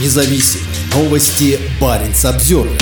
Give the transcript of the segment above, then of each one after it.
независим. Новости Баренц Обзервер.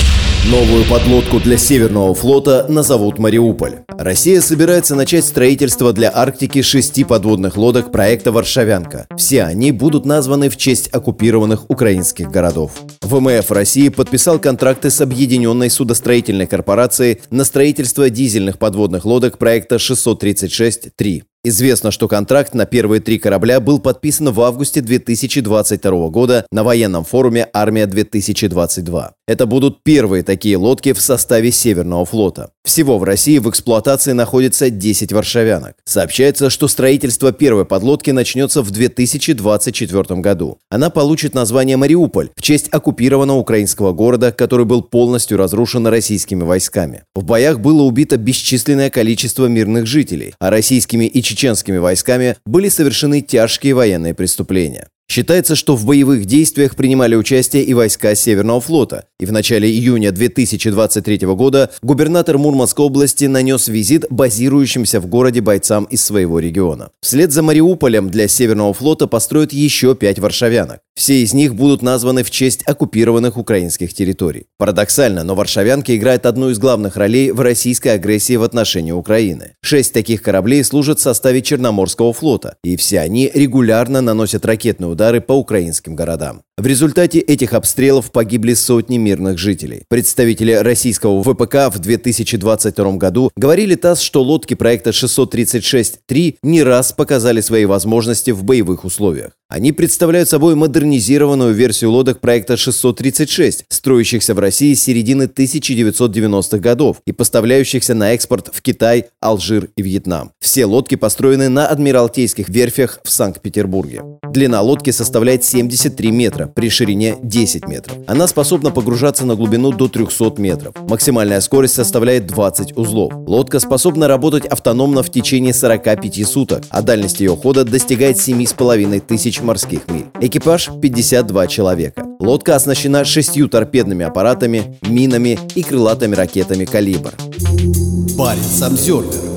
Новую подлодку для Северного флота назовут «Мариуполь». Россия собирается начать строительство для Арктики шести подводных лодок проекта «Варшавянка». Все они будут названы в честь оккупированных украинских городов. ВМФ России подписал контракты с Объединенной судостроительной корпорацией на строительство дизельных подводных лодок проекта 636-3. Известно, что контракт на первые три корабля был подписан в августе 2022 года на военном форуме «Армия-2022». Это будут первые такие лодки в составе Северного флота. Всего в России в эксплуатации находится 10 варшавянок. Сообщается, что строительство первой подлодки начнется в 2024 году. Она получит название «Мариуполь» в честь оккупированного украинского города, который был полностью разрушен российскими войсками. В боях было убито бесчисленное количество мирных жителей, а российскими и чеченскими войсками были совершены тяжкие военные преступления. Считается, что в боевых действиях принимали участие и войска Северного флота, и в начале июня 2023 года губернатор Мурманской области нанес визит базирующимся в городе бойцам из своего региона. Вслед за Мариуполем для Северного флота построят еще пять варшавянок. Все из них будут названы в честь оккупированных украинских территорий. Парадоксально, но варшавянки играют одну из главных ролей в российской агрессии в отношении Украины. Шесть таких кораблей служат в составе Черноморского флота, и все они регулярно наносят ракетные удары по украинским городам. В результате этих обстрелов погибли сотни мирных жителей. Представители российского ВПК в 2022 году говорили ТАСС, что лодки проекта 636-3 не раз показали свои возможности в боевых условиях. Они представляют собой модернизированную версию лодок проекта 636, строящихся в России с середины 1990-х годов и поставляющихся на экспорт в Китай, Алжир и Вьетнам. Все лодки построены на адмиралтейских верфях в Санкт-Петербурге. Длина лодки составляет 73 метра, при ширине 10 метров. Она способна погружаться на глубину до 300 метров. Максимальная скорость составляет 20 узлов. Лодка способна работать автономно в течение 45 суток, а дальность ее хода достигает 7,5 тысяч морских миль. Экипаж 52 человека. Лодка оснащена шестью торпедными аппаратами, минами и крылатыми ракетами «Калибр». Баренц Обзервер.